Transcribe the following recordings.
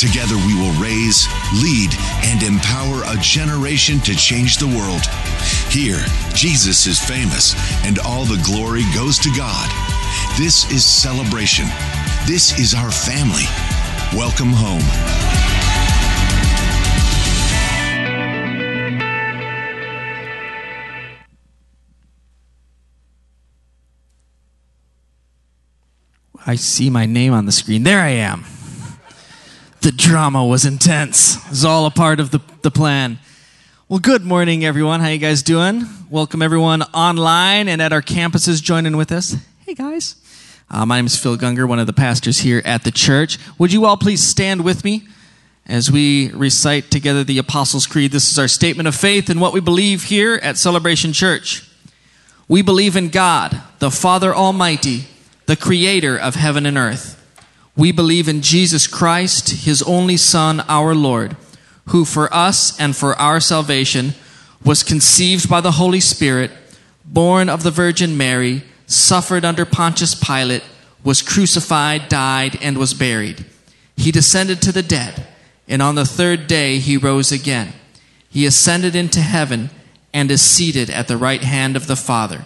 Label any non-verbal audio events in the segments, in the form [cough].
Together we will raise, lead, and empower a generation to change the world. Here, Jesus is famous, and all the glory goes to God. This is celebration. This is our family. Welcome home. I see my name on the screen. There I am. The drama was intense. It was all a part of the, the plan. Well, good morning, everyone. How you guys doing? Welcome, everyone online and at our campuses joining with us. Hey, guys. Uh, my name is Phil Gungor, one of the pastors here at the church. Would you all please stand with me as we recite together the Apostles' Creed? This is our statement of faith and what we believe here at Celebration Church. We believe in God, the Father Almighty, the creator of heaven and earth. We believe in Jesus Christ, his only Son, our Lord, who for us and for our salvation was conceived by the Holy Spirit, born of the Virgin Mary, suffered under Pontius Pilate, was crucified, died, and was buried. He descended to the dead, and on the third day he rose again. He ascended into heaven and is seated at the right hand of the Father.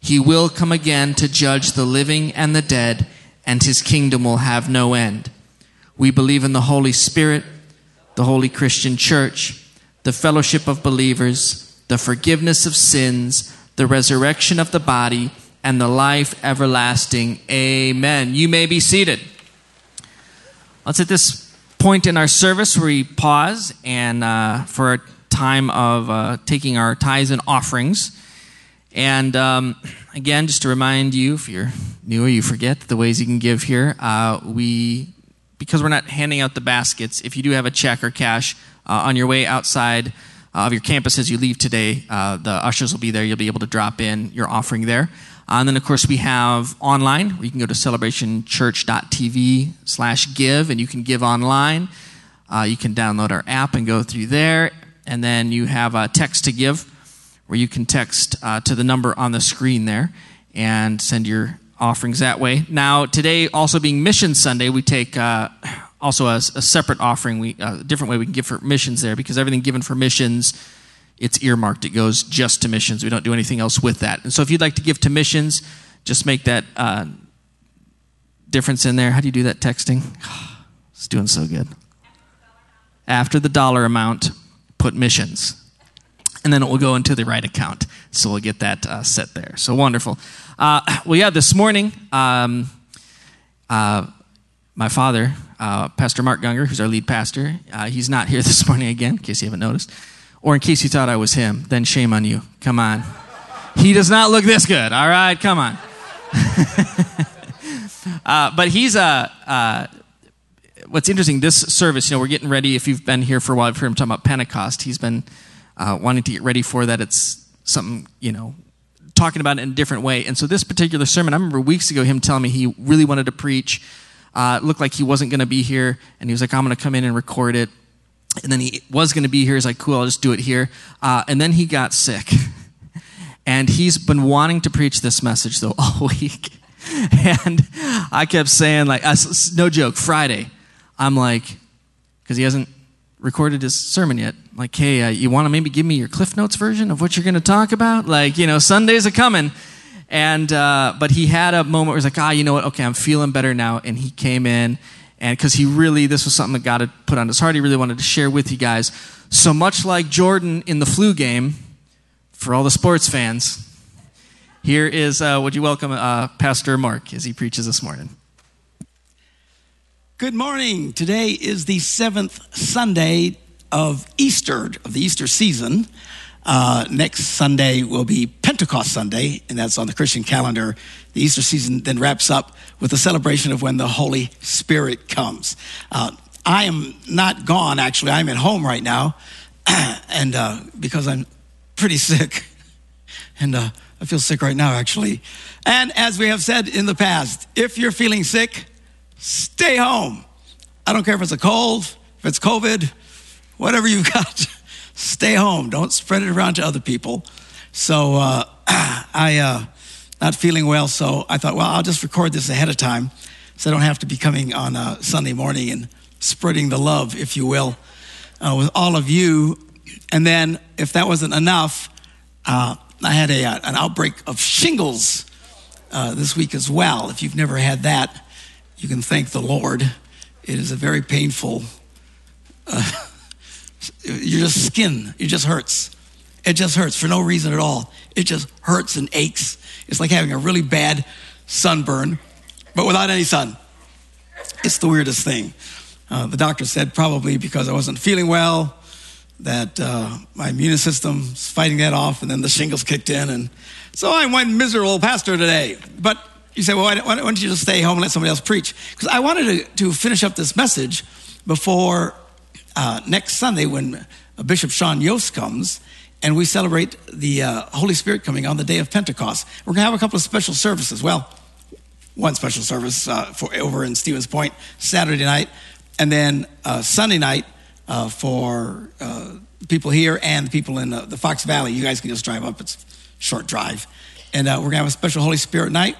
He will come again to judge the living and the dead, and his kingdom will have no end. We believe in the Holy Spirit, the Holy Christian Church, the fellowship of believers, the forgiveness of sins, the resurrection of the body, and the life everlasting. Amen. You may be seated. Let's at this point in our service where we pause and uh, for a time of uh, taking our tithes and offerings. And um, again, just to remind you, if you're new or you forget the ways you can give here, uh, we because we're not handing out the baskets. If you do have a check or cash uh, on your way outside uh, of your campus as you leave today, uh, the ushers will be there. You'll be able to drop in your offering there. Uh, and then, of course, we have online where you can go to celebrationchurch.tv slash give, and you can give online. You can download our app and go through there. And then you have a text to give where you can text uh, to the number on the screen there and send your offerings that way. Now, today, also being Mission Sunday, we take uh, also a, a, separate offering, we, uh, a different way we can give for missions there because everything given for missions it's earmarked. It goes just to missions. We don't do anything else with that. And so if you'd like to give to missions, just make that uh, difference in there. How do you do that texting? [sighs] It's doing so good. After the dollar amount, put missions. And then it will go into the right account. So we'll get that uh, set there. So wonderful. Uh, well, yeah, this morning, um, uh, my father, uh, Pastor Mark Gungor, who's our lead pastor, uh, he's not here [laughs] this morning again, in case you haven't noticed. Or in case you thought I was him, then shame on you. Come on. He does not look this good. All right, come on. [laughs] uh, but he's a. What's interesting, this service, you know, we're getting ready. If you've been here for a while, I've heard him talking about Pentecost. He's been uh, wanting to get ready for that. It's something, you know, talking about it in a different way. And so this particular sermon, I remember weeks ago him telling me he really wanted to preach. Uh, looked like he wasn't going to be here, and he was like, I'm going to come in and record it. And then he was going to be here. He's like, cool, I'll just do it here. Uh, and then he got sick. [laughs] And he's been wanting to preach this message, though, [laughs] all week. And I kept saying, like, uh, no joke, Friday, I'm like, because he hasn't recorded his sermon yet. Like, hey, uh, you want to maybe give me your Cliff Notes version of what you're going to talk about? Like, you know, Sundays are coming. And, uh, but he had a moment where he's like, ah, you know what? Okay, I'm feeling better now. And he came in and because he really, this was something that God had put on his heart, he really wanted to share with you guys. So much like Jordan in the flu game, for all the sports fans, here is, uh, would you welcome uh, Pastor Mark as he preaches this morning? Good morning. Today is the seventh Sunday of Easter, of the Easter season. Uh, next Sunday will be Pentecost Sunday, and that's on the Christian calendar. The Easter season then wraps up with the celebration of when the Holy Spirit comes. Uh, I am not gone, actually. I'm at home right now, [clears throat] and uh, because I'm pretty sick, [laughs] and uh, I feel sick right now, actually. And as we have said in the past, if you're feeling sick, stay home. I don't care if it's a cold, if it's COVID, whatever you've [laughs] got, stay home. Don't spread it around to other people. So uh, [clears throat] I, uh, not feeling well, so I thought, well, I'll just record this ahead of time so I don't have to be coming on a Sunday morning and spreading the love, if you will, uh, with all of you. And then, if that wasn't enough, uh, I had a, uh, an outbreak of shingles uh, this week as well. If you've never had that, you can thank the Lord. It is a very painful, uh, [laughs] your just skin, it just hurts. It just hurts for no reason at all. It just hurts and aches. It's like having a really bad sunburn, but without any sun. It's the weirdest thing. Uh, the doctor said probably because I wasn't feeling well, that uh, my immune system's fighting that off, and then the shingles kicked in. And so I went miserable pastor today. But you say, well, why, don't you just stay home and let somebody else preach? Because I wanted to, to, finish up this message before uh, next Sunday when Bishop Sean Yost comes and we celebrate the uh, Holy Spirit coming on the day of Pentecost. We're going to have a couple of special services. Well, one special service uh, for, over in Stevens Point Saturday night, and then uh, Sunday night uh, for uh, people here and people in the, the, Fox Valley. You guys can just drive up; it's a short drive. And uh, we're going to have a special Holy Spirit night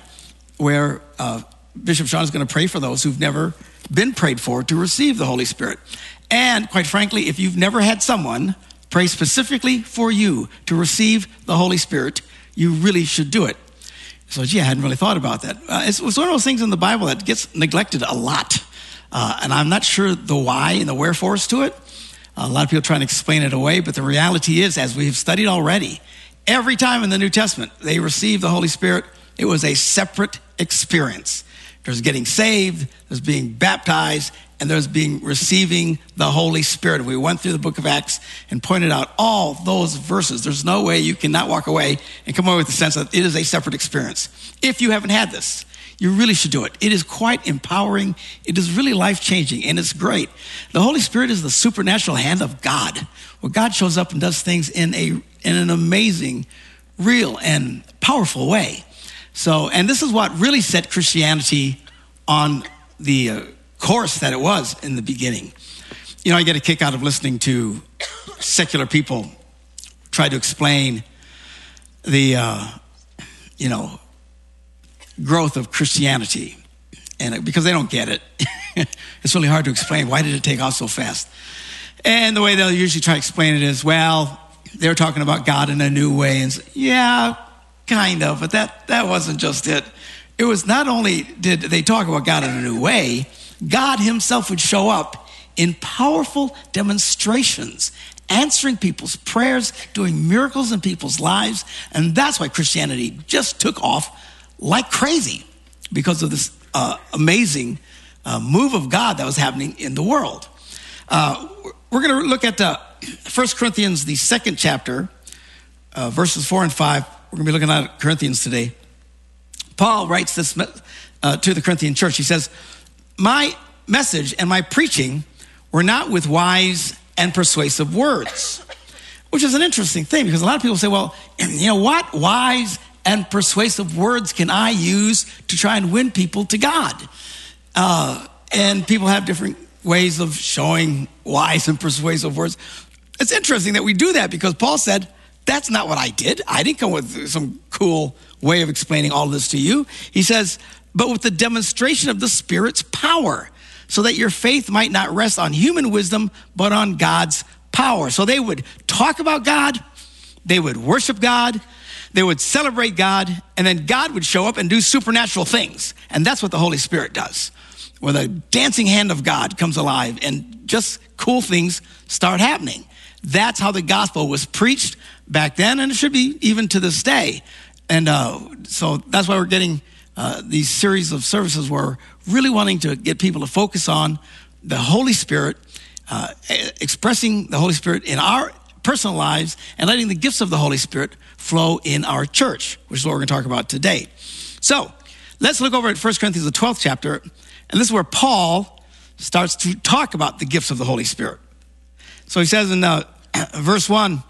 where uh, Bishop Sean is going to pray for those who've never been prayed for to receive the Holy Spirit. And quite frankly, if you've never had someone pray specifically for you to receive the Holy Spirit, you really should do it. So, gee, I hadn't really thought about that. Uh, it's, it's, one of those things in the Bible that gets neglected a lot. Uh, and I'm not sure the why and the wherefores to it. A lot of people try to explain it away, but the reality is, as we've studied already, every time in the New Testament they receive the Holy Spirit, it was a separate experience. There's getting saved, there's being baptized, and there's being receiving the Holy Spirit. We went through the book of Acts and pointed out all those verses. There's no way you cannot walk away and come away with the sense that it is a separate experience. If you haven't had this, you really should do it. It is quite empowering. It is really life changing and it's great. The Holy Spirit is the supernatural hand of God, where God shows up and does things in a in an amazing, real, and powerful way. So, and this is what really set Christianity on the uh, course that it was in the beginning. You know, I get a kick out of listening to secular people try to explain the, uh, you know, growth of Christianity. And because they don't get it, [laughs] it's really hard to explain why did it take off so fast. And the way they'll usually try to explain it is, well, they're talking about God in a new way. And yeah, kind of, but that, that wasn't just it. It was not only did they talk about God in a new way, God Himself would show up in powerful demonstrations, answering people's prayers, doing miracles in people's lives. And that's why Christianity just took off like crazy because of this uh, amazing uh, move of God that was happening in the world. Uh, we're going to look at uh, 1 Corinthians, the second chapter, uh, verses 4 and 5. We're going to be looking at Corinthians today. Paul writes this uh, to the Corinthian church. He says, my message and my preaching were not with wise and persuasive words, which is an interesting thing because a lot of people say, well, you know, what wise and persuasive words can I use to try and win people to God? Uh, and people have different ways of showing wise and persuasive words. It's interesting that we do that because Paul said, that's not what I did. I didn't come with some cool way of explaining all this to you. He says, but with the demonstration of the Spirit's power, so that your faith might not rest on human wisdom, but on God's power. So they would talk about God, they would worship God, they would celebrate God, and then God would show up and do supernatural things. And that's what the Holy Spirit does, where the dancing hand of God comes alive and just cool things start happening. That's how the gospel was preached back then, and it should be even to this day. And uh, so that's why we're getting uh, these series of services We're really wanting to get people to focus on the Holy Spirit, uh, expressing the Holy Spirit in our personal lives and letting the gifts of the Holy Spirit flow in our church, which is what we're going to talk about today. So let's look over at 1 Corinthians, the 12th chapter, and this is where Paul starts to talk about the gifts of the Holy Spirit. So he says in uh, [clears throat] verse 1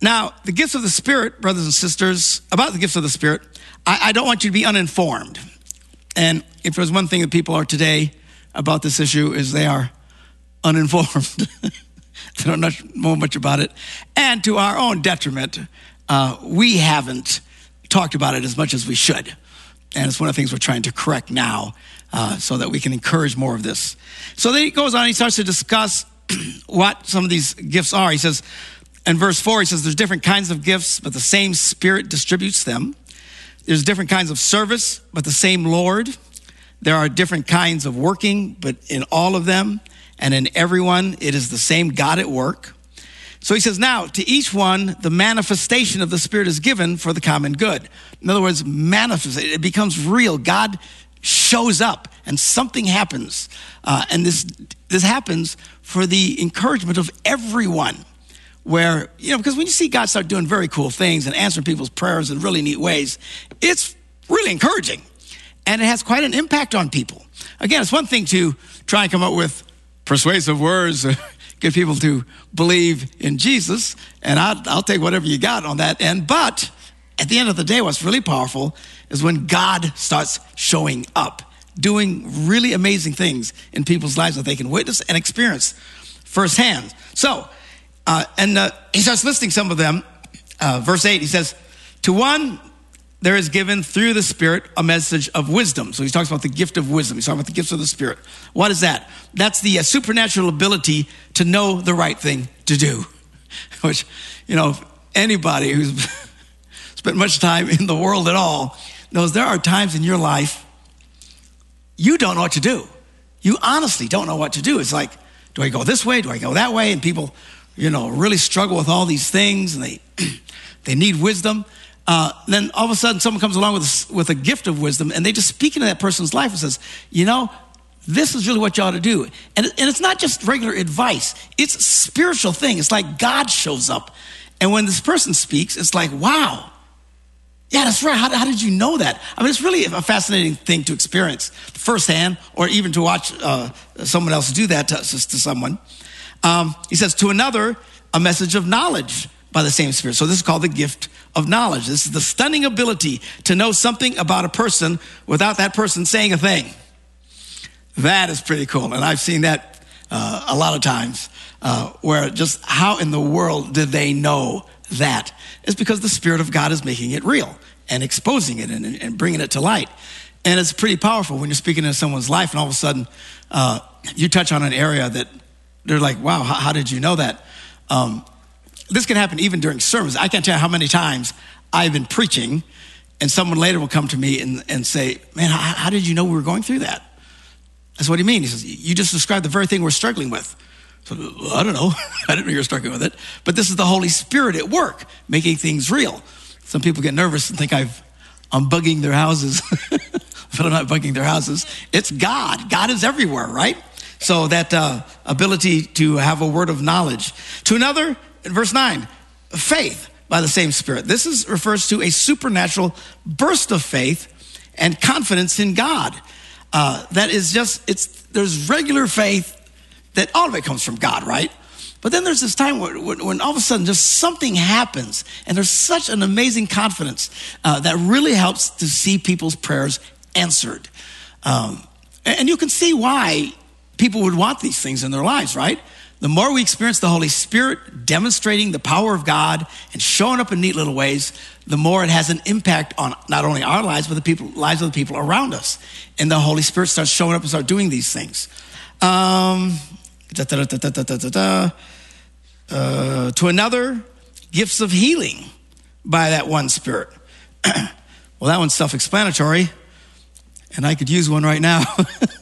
Now, the gifts of the Spirit, brothers and sisters, about the gifts of the Spirit, I, I don't want you to be uninformed. And if there's one thing that people are today about this issue is they are uninformed. [laughs] they don't know much about it. And to our own detriment, uh, we haven't talked about it as much as we should. And it's one of the things we're trying to correct now uh, so that we can encourage more of this. So then he goes on, he starts to discuss [clears throat] what some of these gifts are. He says, in verse 4, he says, There's different kinds of gifts, but the same Spirit distributes them. There's different kinds of service, but the same Lord. There are different kinds of working, but in all of them and in everyone, it is the same God at work. So he says, now to each one, the manifestation of the Spirit is given for the common good. In other words, manifest, it becomes real. God shows up and something happens. Uh, and this, this happens for the encouragement of everyone. Where, you know, because when you see God start doing very cool things and answering people's prayers in really neat ways, it's really encouraging. And it has quite an impact on people. Again, it's one thing to try and come up with persuasive words [laughs] get people to believe in Jesus, and I'll, I'll take whatever you got on that end. But at the end of the day, what's really powerful is when God starts showing up, doing really amazing things in people's lives that they can witness and experience firsthand. So, uh, and uh, he starts listing some of them. Uh, verse 8, he says, To one, there is given through the Spirit a message of wisdom. So he talks about the gift of wisdom. He's talking about the gifts of the Spirit. What is that? That's the uh, supernatural ability to know the right thing to do. [laughs] Which, you know, anybody who's [laughs] spent much time in the world at all knows there are times in your life you don't know what to do. You honestly don't know what to do. It's like, do I go this way? Do I go that way? And people, you know, really struggle with all these things and they, [clears throat] they need wisdom. Uh, then all of a sudden someone comes along with a, with a gift of wisdom and they just speak into that person's life and says, you know, this is really what you ought to do. And, and it's not just regular advice, it's a spiritual thing. It's like God shows up. And when this person speaks, it's like, wow, yeah, that's right. How, how, did you know that? I mean, it's really a fascinating thing to experience firsthand or even to watch uh, someone else do that to, to someone. Um, he says, to another, a message of knowledge by the same Spirit. So this is called the gift of knowledge. This is the stunning ability to know something about a person without that person saying a thing. That is pretty cool. And I've seen that uh, a lot of times uh, where just how in the world did they know that? It's because the Spirit of God is making it real and exposing it and, and bringing it to light. And it's pretty powerful when you're speaking into someone's life and all of a sudden uh, you touch on an area that they're like, wow, how, how did you know that? Um, this can happen even during sermons. I can't tell you how many times I've been preaching and someone later will come to me and, and say, Man, how, how did you know we were going through that? I said, what do you mean? He says, You just described the very thing we're struggling with. So, well, I don't know. [laughs] I didn't know you were struggling with it. But this is the Holy Spirit at work, making things real. Some people get nervous and think I've, I'm bugging their houses. [laughs] but I'm not bugging their houses. It's God. God is everywhere, right? So that uh, ability to have a word of knowledge. To another, verse 9, faith by the same Spirit. This is, refers to a supernatural burst of faith and confidence in God. Uh, that is just, it's, there's regular faith that all of it comes from God, right? But then there's this time when, when, all of a sudden just something happens, and there's such an amazing confidence uh, that really helps to see people's prayers answered. Um, and you can see why people would want these things in their lives, right? the more we experience the Holy Spirit demonstrating the power of God and showing up in neat little ways, the more it has an impact on not only our lives, but the people, lives of the people around us. And the Holy Spirit starts showing up and start doing these things. Um, uh, to another, gifts of healing by that one Spirit. [clears throat] well, that one's self explanatory, and I could use one right now, [laughs]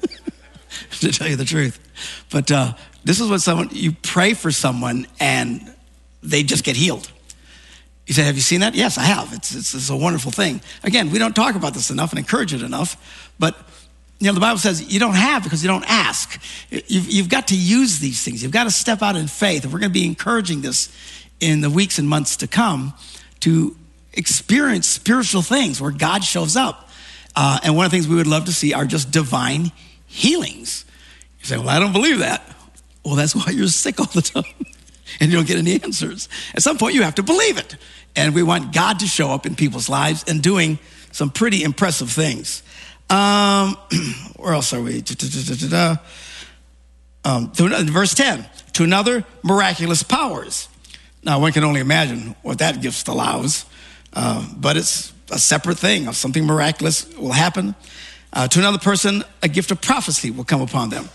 [laughs] to tell you the truth. But uh, this is what someone, you pray for someone and they just get healed. You say, Have you seen that? Yes, I have. It's, it's, it's, a wonderful thing. Again, we don't talk about this enough and encourage it enough, but you know, the Bible says you don't have because you don't ask. You've, you've got to use these things. You've got to step out in faith. And we're going to be encouraging this in the weeks and months to come to experience spiritual things where God shows up. Uh, and one of the things we would love to see are just divine healings. You say, Well, I don't believe that. Well, that's [laughs] why you're sick all the time. [laughs] and you don't get any answers. At some point, you have to believe it. And we want God to show up in people's lives and doing some pretty impressive things. Um, [clears throat] where else are we? Um, verse 10 to another, miraculous powers. Now, one can only imagine what that gift allows, uh, but it's a separate thing. of Something miraculous will happen. Uh, to another person, a gift of prophecy will come upon them.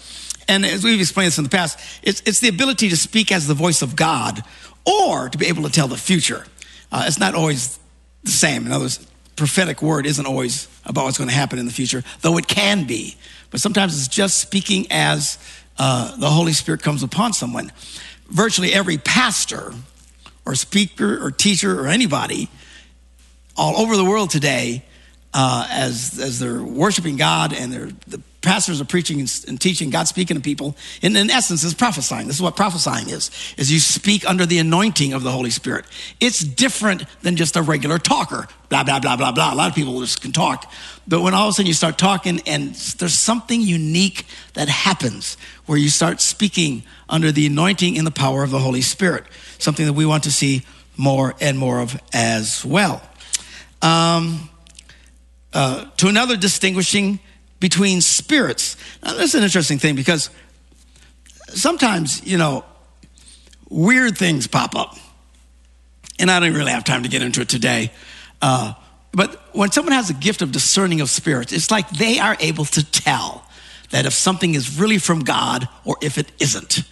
And as we've explained this in the past, it's, it's the ability to speak as the voice of God or to be able to tell the future. Uh, it's not always the same. In other words, prophetic word isn't always about what's going to happen in the future, though it can be. But sometimes it's just speaking as uh, the Holy Spirit comes upon someone. Virtually every pastor or speaker or teacher or anybody all over the world today, uh, as, as they're worshiping God and they're, the pastors are preaching and, and teaching, God speaking to people, in, in essence, is prophesying. This is what prophesying is, is you speak under the anointing of the Holy Spirit. It's different than just a regular talker, blah, blah, blah, blah, blah. A lot of people just can talk. But when all of a sudden you start talking and there's something unique that happens where you start speaking under the anointing and the power of the Holy Spirit, something that we want to see more and more of as well. Um, uh, to another distinguishing between spirits. Now, this is an interesting thing because sometimes, you know, weird things pop up. And I don't really have time to get into it today. Uh, but when someone has a gift of discerning of spirits, it's like they are able to tell that if something is really from God or if it isn't.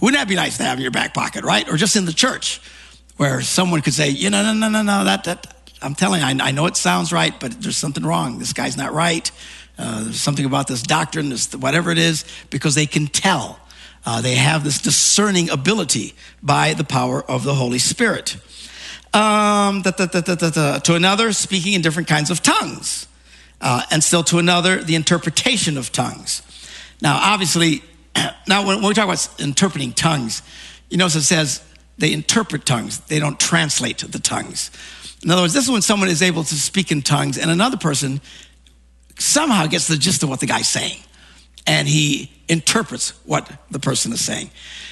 Wouldn't that be nice to have in your back pocket, right? Or just in the church where someone could say, you know, no, no, no, no, that, that, I'm telling you, I, I know it sounds right, but there's something wrong. This guy's not right. Uh, there's something about this doctrine, this, whatever it is, because they can tell. Uh, they have this discerning ability by the power of the Holy Spirit. Um, da, da, da, to another, speaking in different kinds of tongues. Uh, and still to another, the interpretation of tongues. Now, obviously, [clears throat] now when, when we talk about interpreting tongues, you notice it says they interpret tongues, they don't translate the tongues. In other words, this is when someone is able to speak in tongues and another person somehow gets the gist of what the guy's saying and he interprets what the person is saying.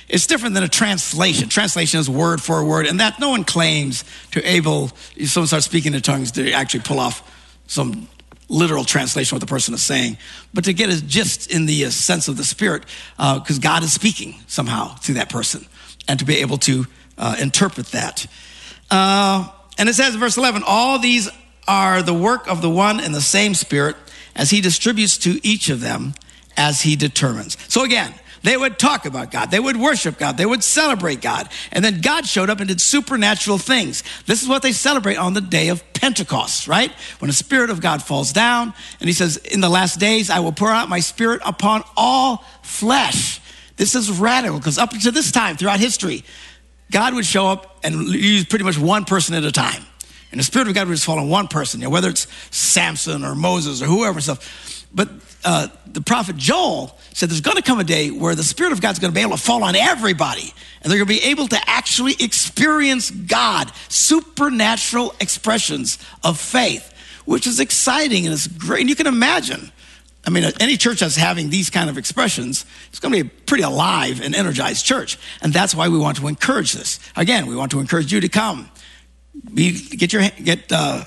It's different than a translation. Translation is word for word, and that no one claims to able, if someone starts speaking in tongues, to actually pull off some literal translation of what the person is saying, but to get a gist in the uh, sense of the spirit, because uh, God is speaking somehow through that person, and to be able to uh, interpret that. Uh, and it says in verse 11, all these are the work of the one and the same spirit as he distributes to each of them as he determines. So again, they would talk about God. They would worship God. They would celebrate God. And then God showed up and did supernatural things. This is what they celebrate on the day of Pentecost, right? When the Spirit of God falls down and He says, In the last days, I will pour out my Spirit upon all flesh. This is radical because up to this time throughout history, God would show up and use pretty much one person at a time. And the Spirit of God would just fall on one person, you know, whether it's Samson or Moses or whoever and stuff. But uh, the prophet Joel said there's going to come a day where the Spirit of God's going to be able to fall on everybody. And they're going to be able to actually experience God, supernatural expressions of faith, which is exciting and it's great. And you can imagine. I mean, any church that's having these kind of expressions, it's going to be a pretty alive and energized church. And that's why we want to encourage this. Again, we want to encourage you to come be, get your, get, uh,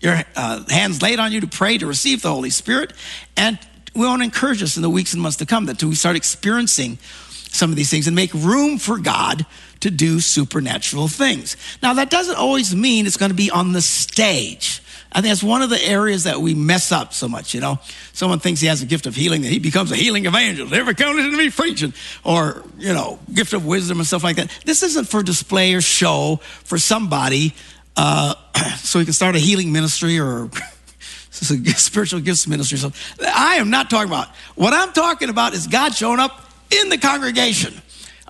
your uh, hands laid on you to pray to receive the Holy Spirit. And we want to encourage us in the weeks and months to come that we start experiencing some of these things and make room for God to do supernatural things. Now, that doesn't always mean it's going to be on the stage. I think that's one of the areas that we mess up so much. You know, someone thinks he has a gift of healing, that he becomes a healing evangelist. Never comes to me preaching, or you know, gift of wisdom and stuff like that. This isn't for display or show for somebody, uh, [clears throat] so he can start a healing ministry or [laughs] spiritual gifts ministry. So I am not talking about. What I'm talking about is God showing up in the congregation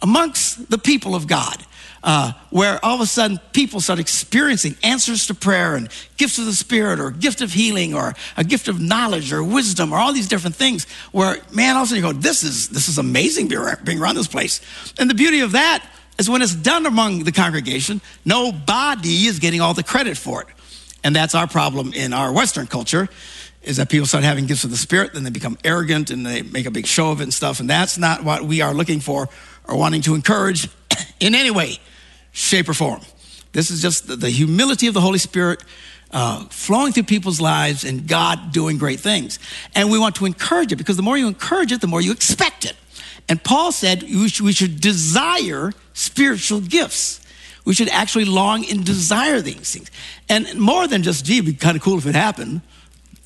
amongst the people of God uh, where all of a sudden people start experiencing answers to prayer and gifts of the Spirit or gift of healing or a gift of knowledge or wisdom or all these different things where, man, all of a sudden you go, this is, this is amazing being around this place. And the beauty of that is when it's done among the congregation, nobody is getting all the credit for it. And that's our problem in our Western culture is that people start having gifts of the Spirit, then they become arrogant and they make a big show of it and stuff. And that's not what we are looking for or wanting to encourage [clears throat] in any way, shape, or form. This is just the, humility of the Holy Spirit uh, flowing through people's lives and God doing great things. And we want to encourage it because the more you encourage it, the more you expect it. And Paul said we should, we should desire spiritual gifts. We should actually long and desire these things. And more than just, gee, it'd be kind of cool if it happened.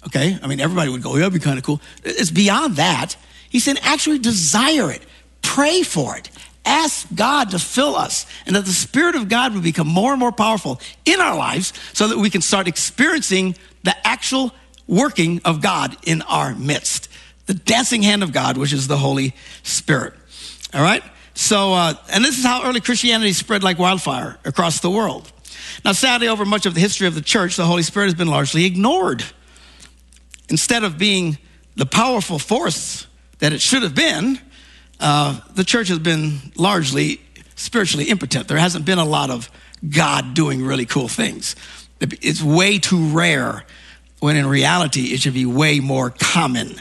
Okay? I mean, everybody would go, yeah, it'd be kind of cool. It's beyond that. He said, actually desire it, pray for it, ask God to fill us, and that the Spirit of God would become more and more powerful in our lives so that we can start experiencing the actual working of God in our midst. The dancing hand of God, which is the Holy Spirit. All right? So, uh, and this is how early Christianity spread like wildfire across the world. Now, sadly, over much of the history of the church, the Holy Spirit has been largely ignored. Instead of being the powerful force that it should have been, uh, the church has been largely spiritually impotent. There hasn't been a lot of God doing really cool things. It's way too rare when in reality it should be way more common.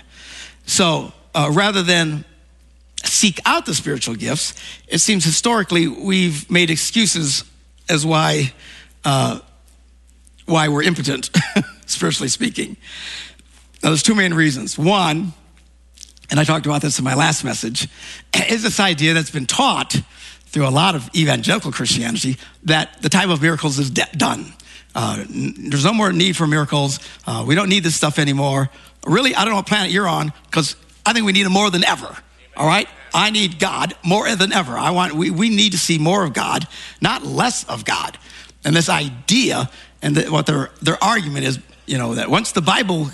So uh, rather than seek out the spiritual gifts, it seems historically we've made excuses as why uh, why we're impotent, [laughs] spiritually speaking. Now, there's two main reasons. One, and I talked about this in my last message, is this idea that's been taught through a lot of evangelical Christianity that the time of miracles is de- done. Uh, there's no more need for miracles. Uh, we don't need this stuff anymore. Really, I don't know what planet you're on because I think we need it more than ever. All right? I need God more than ever. I want, we, we need to see more of God, not less of God. And this idea, and the, what their, their argument is, you know, that once the Bible,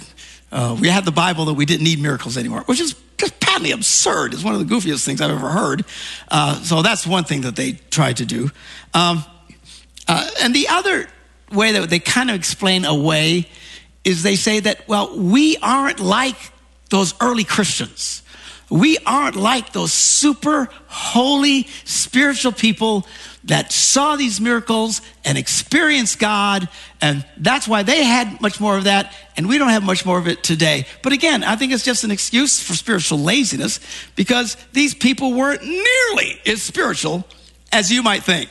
uh, we had the Bible, that we didn't need miracles anymore, which is just patently absurd. It's one of the goofiest things I've ever heard. Uh, so that's one thing that they tried to do. Um, uh, and the other way that they kind of explain away is they say that, well, we aren't like those early Christians. We aren't like those super holy spiritual people that saw these miracles and experienced God. And that's why they had much more of that. And we don't have much more of it today. But again, I think it's just an excuse for spiritual laziness because these people weren't nearly as spiritual as you might think,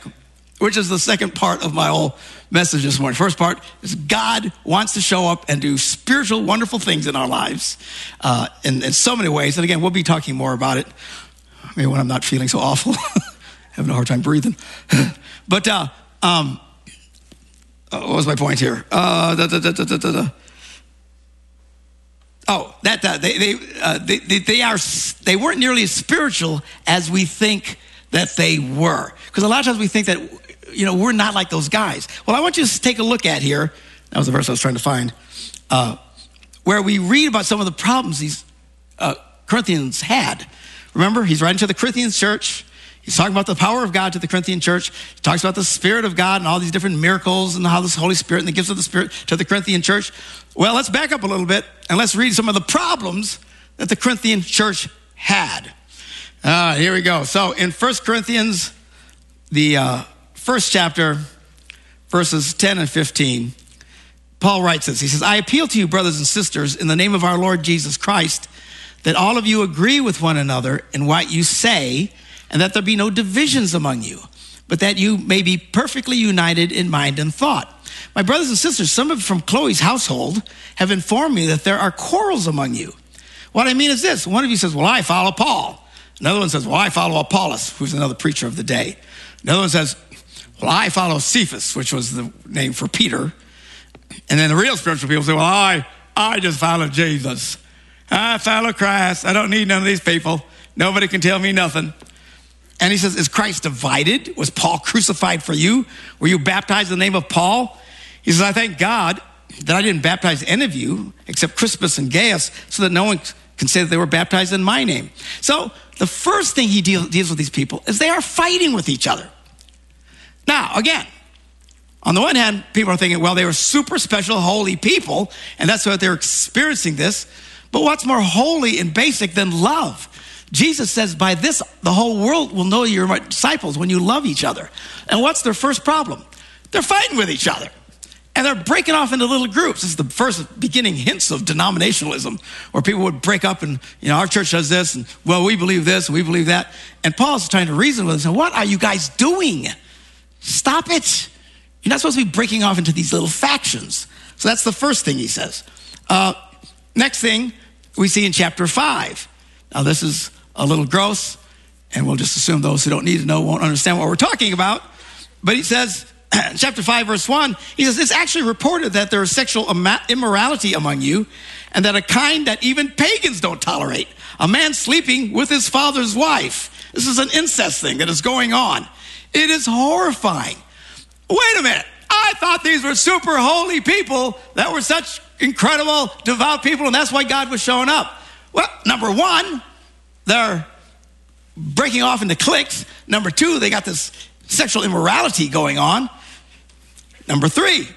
which is the second part of my whole message this morning. First part is God wants to show up and do spiritual, wonderful things in our lives uh, in, in so many ways. And again, we'll be talking more about it maybe when I'm not feeling so awful, [laughs] having a hard time breathing. [laughs] but uh, um, uh, what was my point here? Uh, da, da, da, oh, that, that they, they, uh, they, they, they, are, they weren't nearly as spiritual as we think that they were. Because a lot of times we think that you know, we're not like those guys. Well, I want you to take a look at here. That was the verse I was trying to find. Uh, where we read about some of the problems these uh, Corinthians had. Remember, he's writing to the Corinthians church. He's talking about the power of God to the Corinthian church. He talks about the Spirit of God and all these different miracles and how this Holy Spirit and the gifts of the Spirit to the Corinthian church. Well, let's back up a little bit and let's read some of the problems that the Corinthian church had. Uh, here we go. So in First Corinthians, the uh, first chapter, verses 10 and 15, Paul writes this. He says, I appeal to you, brothers and sisters, in the name of our Lord Jesus Christ, that all of you agree with one another in what you say, and that there be no divisions among you, but that you may be perfectly united in mind and thought. My brothers and sisters, some of from Chloe's household have informed me that there are quarrels among you. What I mean is this one of you says, Well, I follow Paul. Another one says, Well, I follow Apollos, who's another preacher of the day. Another one says, well, I follow Cephas, which was the name for Peter. And then the real spiritual people say, well, I, I just follow Jesus. I follow Christ. I don't need none of these people. Nobody can tell me nothing. And he says, Is Christ divided? Was Paul crucified for you? Were you baptized in the name of Paul? He says, I thank God that I didn't baptize any of you except Crispus and Gaius so that no one can say that they were baptized in my name. So the first thing he deal, deals with these people is they are fighting with each other. Now, again, on the one hand, people are thinking, well, they were super special, holy people, and that's why they're experiencing this. But what's more holy and basic than love? Jesus says, by this, the whole world will know you're my disciples when you love each other. And what's their first problem? They're fighting with each other. And they're breaking off into little groups. This is the first beginning hints of denominationalism, where people would break up and, you know, our church does this, and, well, we believe this, and we believe that. And Paul's trying to reason with them, what are you guys doing? Stop it. You're not supposed to be breaking off into these little factions. So that's the first thing he says. Uh, next thing we see in chapter 5. Now, this is a little gross, and we'll just assume those who don't need to know won't understand what we're talking about. But he says, [clears throat] chapter 5, verse 1, he says, It's actually reported that there is sexual immorality among you, and that a kind that even pagans don't tolerate. A man sleeping with his father's wife. This is an incest thing that is going on. It is horrifying. Wait a minute. I thought these were super holy people that were such incredible, devout people, and that's why God was showing up. Well, number one, they're breaking off into cliques. Number two, they got this sexual immorality going on. Number three,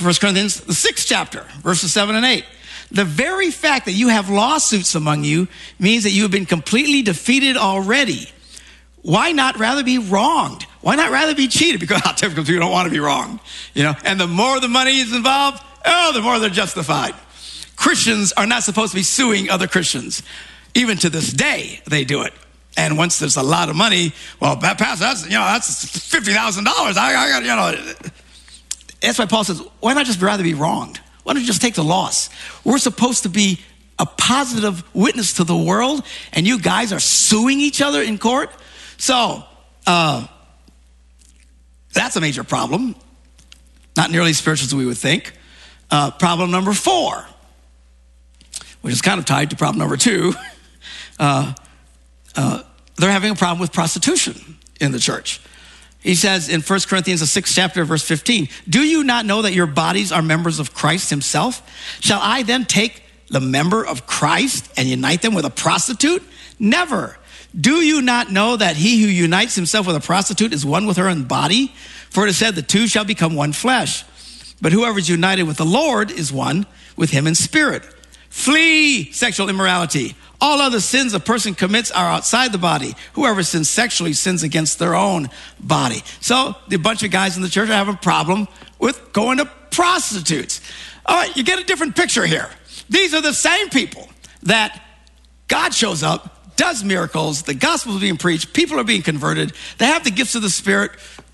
1 Corinthians, the sixth chapter, verses seven and eight. The very fact that you have lawsuits among you means that you have been completely defeated already. Why not rather be wronged? Why not rather be cheated? Because [laughs] how typical people don't want to be wronged, you know. And the more the money is involved, oh, the more they're justified. Christians are not supposed to be suing other Christians. Even to this day, they do it. And once there's a lot of money, well, that Pastor, that's you know that's fifty thousand dollars. I, I got you know. That's why Paul says, why not just rather be wronged? Why don't you just take the loss? We're supposed to be a positive witness to the world, and you guys are suing each other in court. So uh, that's a major problem. Not nearly as spiritual as we would think. Uh, problem number four, which is kind of tied to problem number two. [laughs] Uh, uh, they're having a problem with prostitution in the church. He says in 1 Corinthians, the sixth chapter, verse 15, Do you not know that your bodies are members of Christ himself? Shall I then take the member of Christ and unite them with a prostitute? Never. Do you not know that he who unites himself with a prostitute is one with her in body? For it is said, The two shall become one flesh. But whoever is united with the Lord is one with him in spirit. Flee sexual immorality. All other sins a person commits are outside the body. Whoever sins sexually sins against their own body. So the bunch of guys in the church are having a problem with going to prostitutes. All right, you get a different picture here. These are the same people that God shows up, does miracles, the gospel is being preached, people are being converted, they have the gifts of the Spirit,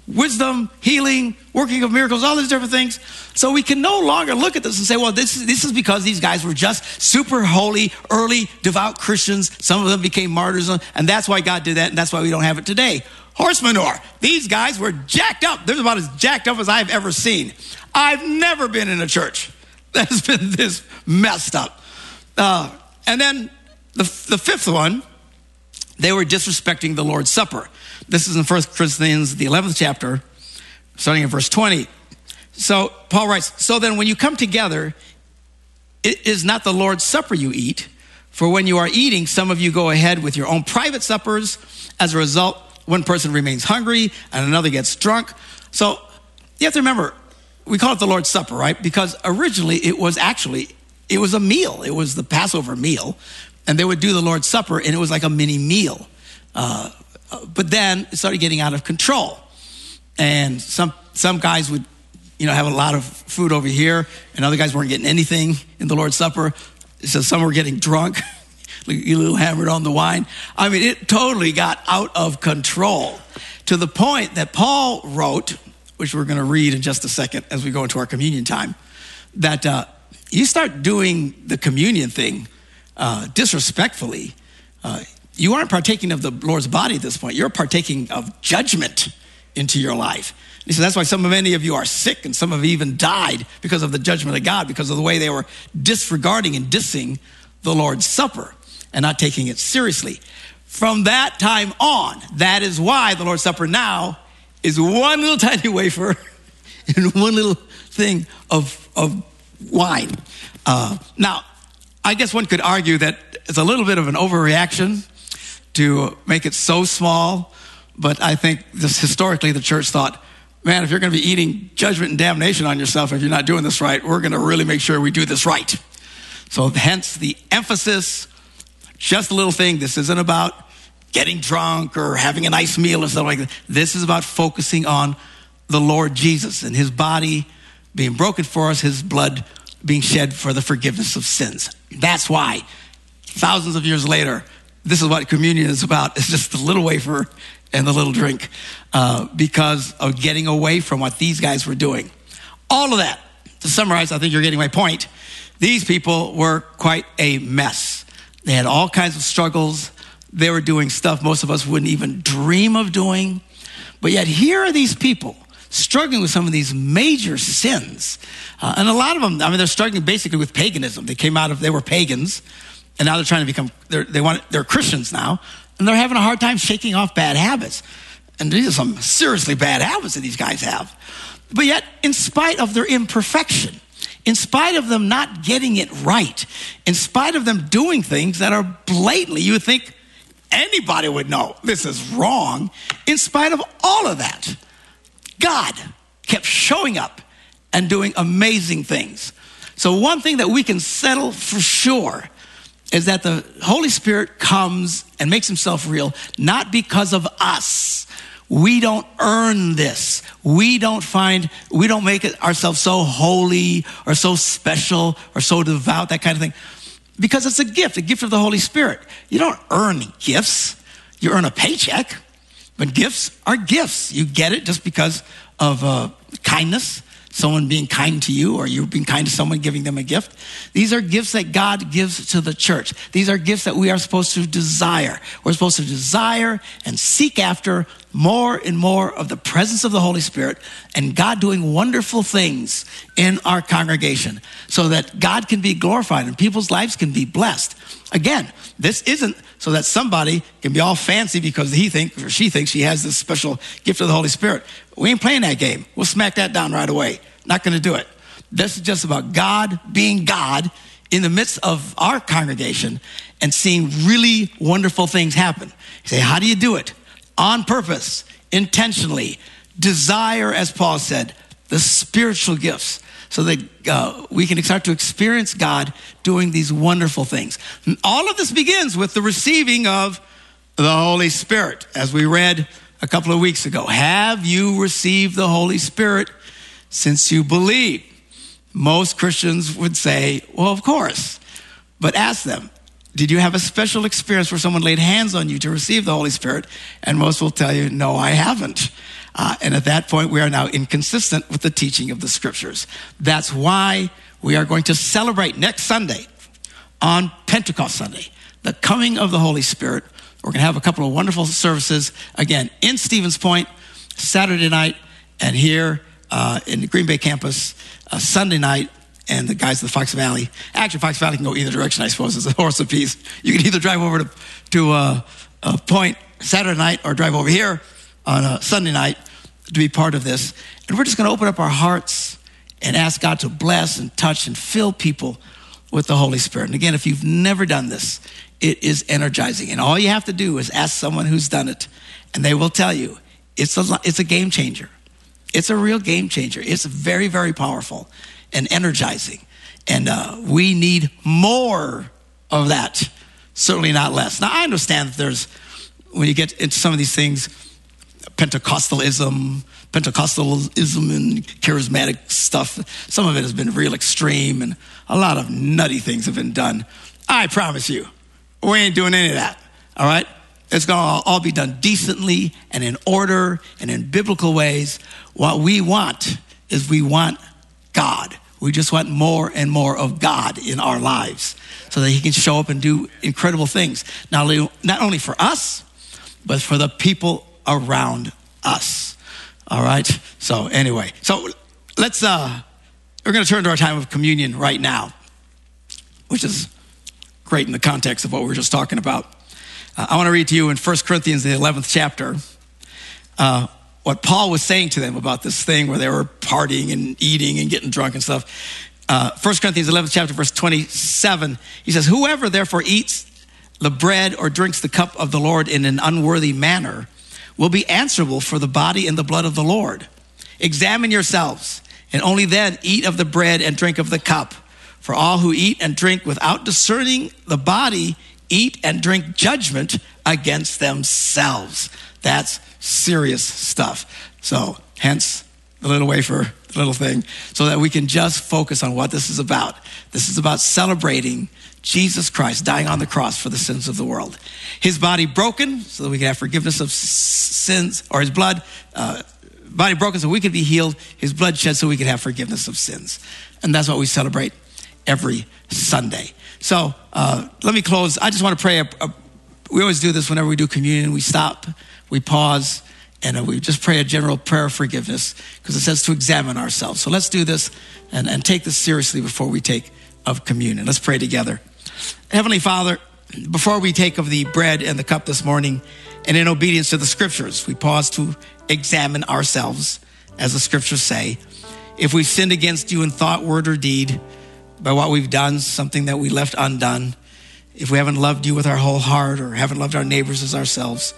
wisdom, healing, working of miracles, all these different things. So we can no longer look at this and say, well, this is, this is because these guys were just super holy, early, devout Christians. Some of them became martyrs, and that's why God did that, and that's why we don't have it today. Horse manure. These guys were jacked up. They're about as jacked up as I've ever seen. I've never been in a church [laughs] that's been this messed up. Uh, and then the, the fifth one, they were disrespecting the Lord's Supper. This is in 1 Corinthians, the 11th chapter, starting at verse 20. So Paul writes, So then when you come together, it is not the Lord's Supper you eat, for when you are eating, some of you go ahead with your own private suppers. As a result, one person remains hungry and another gets drunk. So you have to remember, we call it the Lord's Supper, right? Because originally it was actually, it was a meal. It was the Passover meal. And they would do the Lord's Supper, and it was like a mini meal. Uh, but then it started getting out of control. And some, some guys would, you know, have a lot of food over here, and other guys weren't getting anything in the Lord's Supper. So some were getting drunk, [laughs] a little hammered on the wine. I mean, it totally got out of control to the point that Paul wrote, which we're going to read in just a second as we go into our communion time, that uh, you start doing the communion thing uh, disrespectfully. Uh, you aren't partaking of the Lord's body at this point. You're partaking of judgment into your life. He said that's why so many of you are sick and some have even died because of the judgment of God, because of the way they were disregarding and dissing the Lord's Supper and not taking it seriously. From that time on, that is why the Lord's Supper now is one little [laughs] tiny wafer and one little thing of, of wine. Uh, now, I guess one could argue that it's a little bit of an overreaction to make it so small. But I think this historically, the church thought, man, if you're going to be eating judgment and damnation on yourself if you're not doing this right, we're going to really make sure we do this right. So, hence the emphasis, just a little thing. This isn't about getting drunk or having a nice meal or something like that. This is about focusing on the Lord Jesus and his body being broken for us, his blood being shed for the forgiveness of sins. That's why, thousands of years later, this is what communion is about. It's just the little wafer and the little drink uh, because of getting away from what these guys were doing. All of that, to summarize, I think you're getting my point. These people were quite a mess. They had all kinds of struggles. They were doing stuff most of us wouldn't even dream of doing. But yet, here are these people struggling with some of these major sins. Uh, and a lot of them, I mean, they're struggling basically with paganism. They came out of, they were pagans, and now they're trying to become, they're, they want, they're Christians now, and they're having a hard time shaking off bad habits. And these are some seriously bad habits that these guys have. But yet, in spite of their imperfection, in spite of them not getting it right, in spite of them doing things that are blatantly, you would think anybody would know this is wrong, in spite of all of that, God kept showing up and doing amazing things. So, one thing that we can settle for sure is that the Holy Spirit comes and makes himself real not because of us. We don't earn this. We don't find, we don't make ourselves so holy or so special or so devout, that kind of thing. Because it's a gift, a gift of the Holy Spirit. You don't earn gifts, you earn a paycheck. But gifts are gifts. You get it just because of uh, kindness, someone being kind to you, or you being kind to someone, giving them a gift. These are gifts that God gives to the church. These are gifts that we are supposed to desire. We're supposed to desire and seek after more and more of the presence of the Holy Spirit and God doing wonderful things in our congregation so that God can be glorified and people's lives can be blessed. Again, this isn't so that somebody can be all fancy because he thinks or she thinks she has this special gift of the Holy Spirit. We ain't playing that game. We'll smack that down right away. Not going to do it. This is just about God being God in the midst of our congregation and seeing really wonderful things happen. You say, how do you do it? On purpose, intentionally, desire, as Paul said, the spiritual gifts so that uh, we can start to experience God doing these wonderful things. And all of this begins with the receiving of the Holy Spirit, as we read a couple of weeks ago. Have you received the Holy Spirit since you believe? Most Christians would say, well, of course. But ask them, did you have a special experience where someone laid hands on you to receive the Holy Spirit? And most will tell you, no, I haven't. Uh, and at that point, we are now inconsistent with the teaching of the scriptures. That's why we are going to celebrate next Sunday on Pentecost Sunday, the coming of the Holy Spirit. We're going to have a couple of wonderful services again in Stevens Point, Saturday night, and here uh, in the Green Bay campus, uh, Sunday night, and the guys of the Fox Valley. Actually, Fox Valley can go either direction, I suppose. It's a horse of apiece. You can either drive over to, to uh, a Point Saturday night or drive over here on a Sunday night to be part of this. And we're just going to open up our hearts and ask God to bless and touch and fill people with the Holy Spirit. And again, if you've never done this, it is energizing. And all you have to do is ask someone who's done it, and they will tell you it's a, it's a game changer. It's a real game changer. It's very, very powerful and energizing. And uh, we need more of that, certainly not less. Now, I understand that there's, when you get into some of these things, Pentecostalism, Pentecostalism and charismatic stuff. Some of it has been real extreme and a lot of nutty things have been done. I promise you, we ain't doing any of that. All right? It's to all be done decently and in order and in biblical ways. What we want is we want God. We just want more and more of God in our lives so that He can show up and do incredible things, not only, not only for us, but for the people around us. All right? So, anyway, so let's, uh, we're going to turn to our time of communion right now, which is great in the context of what we were just talking about. Uh, I want to read to you in 1 Corinthians, the 11th chapter, uh, what Paul was saying to them about this thing where they were partying and eating and getting drunk and stuff. Uh, 1 Corinthians 11th chapter, verse 27, he says, Whoever therefore eats the bread or drinks the cup of the Lord in an unworthy manner will be answerable for the body and the blood of the Lord. Examine yourselves, and only then eat of the bread and drink of the cup. For all who eat and drink without discerning the body eat and drink judgment against themselves. That's serious stuff. So, hence the little wafer, little thing so that we can just focus on what this is about. This is about celebrating Jesus Christ dying on the cross for the sins of the world. His body broken so that we can have forgiveness of sins, or his blood, uh, body broken so we could be healed, his blood shed so we could have forgiveness of sins. And that's what we celebrate every Sunday. So uh, let me close. I just want to pray. A, a, we always do this whenever we do communion. We stop, we pause, and uh, we just pray a general prayer of forgiveness because it says to examine ourselves. So let's do this and, and take this seriously before we take of communion. Let's pray together. Heavenly Father, before we take of the bread and the cup this morning, and in obedience to the scriptures, we pause to examine ourselves, as the scriptures say. If we've sinned against you in thought, word, or deed, by what we've done, something that we left undone, if we haven't loved you with our whole heart or haven't loved our neighbors as ourselves,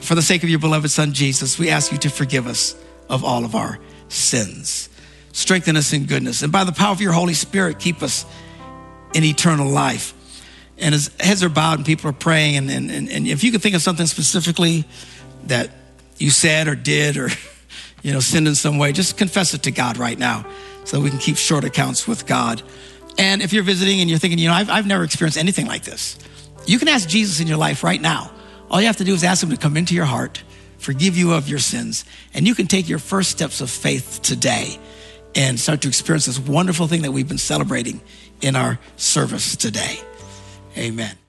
for the sake of your beloved Son Jesus, we ask you to forgive us of all of our sins. Strengthen us in goodness. And by the power of your Holy Spirit, keep us in eternal life. And as heads are bowed and people are praying, and, and, and if you could think of something specifically that you said or did or [laughs] you know sinned in some way, just confess it to God right now so we can keep short accounts with God. And if you're visiting and you're thinking, you know, I've, I've never experienced anything like this, you can ask Jesus in your life right now. All you have to do is ask him to come into your heart, forgive you of your sins, and you can take your first steps of faith today and start to experience this wonderful thing that we've been celebrating in our service today. Amen.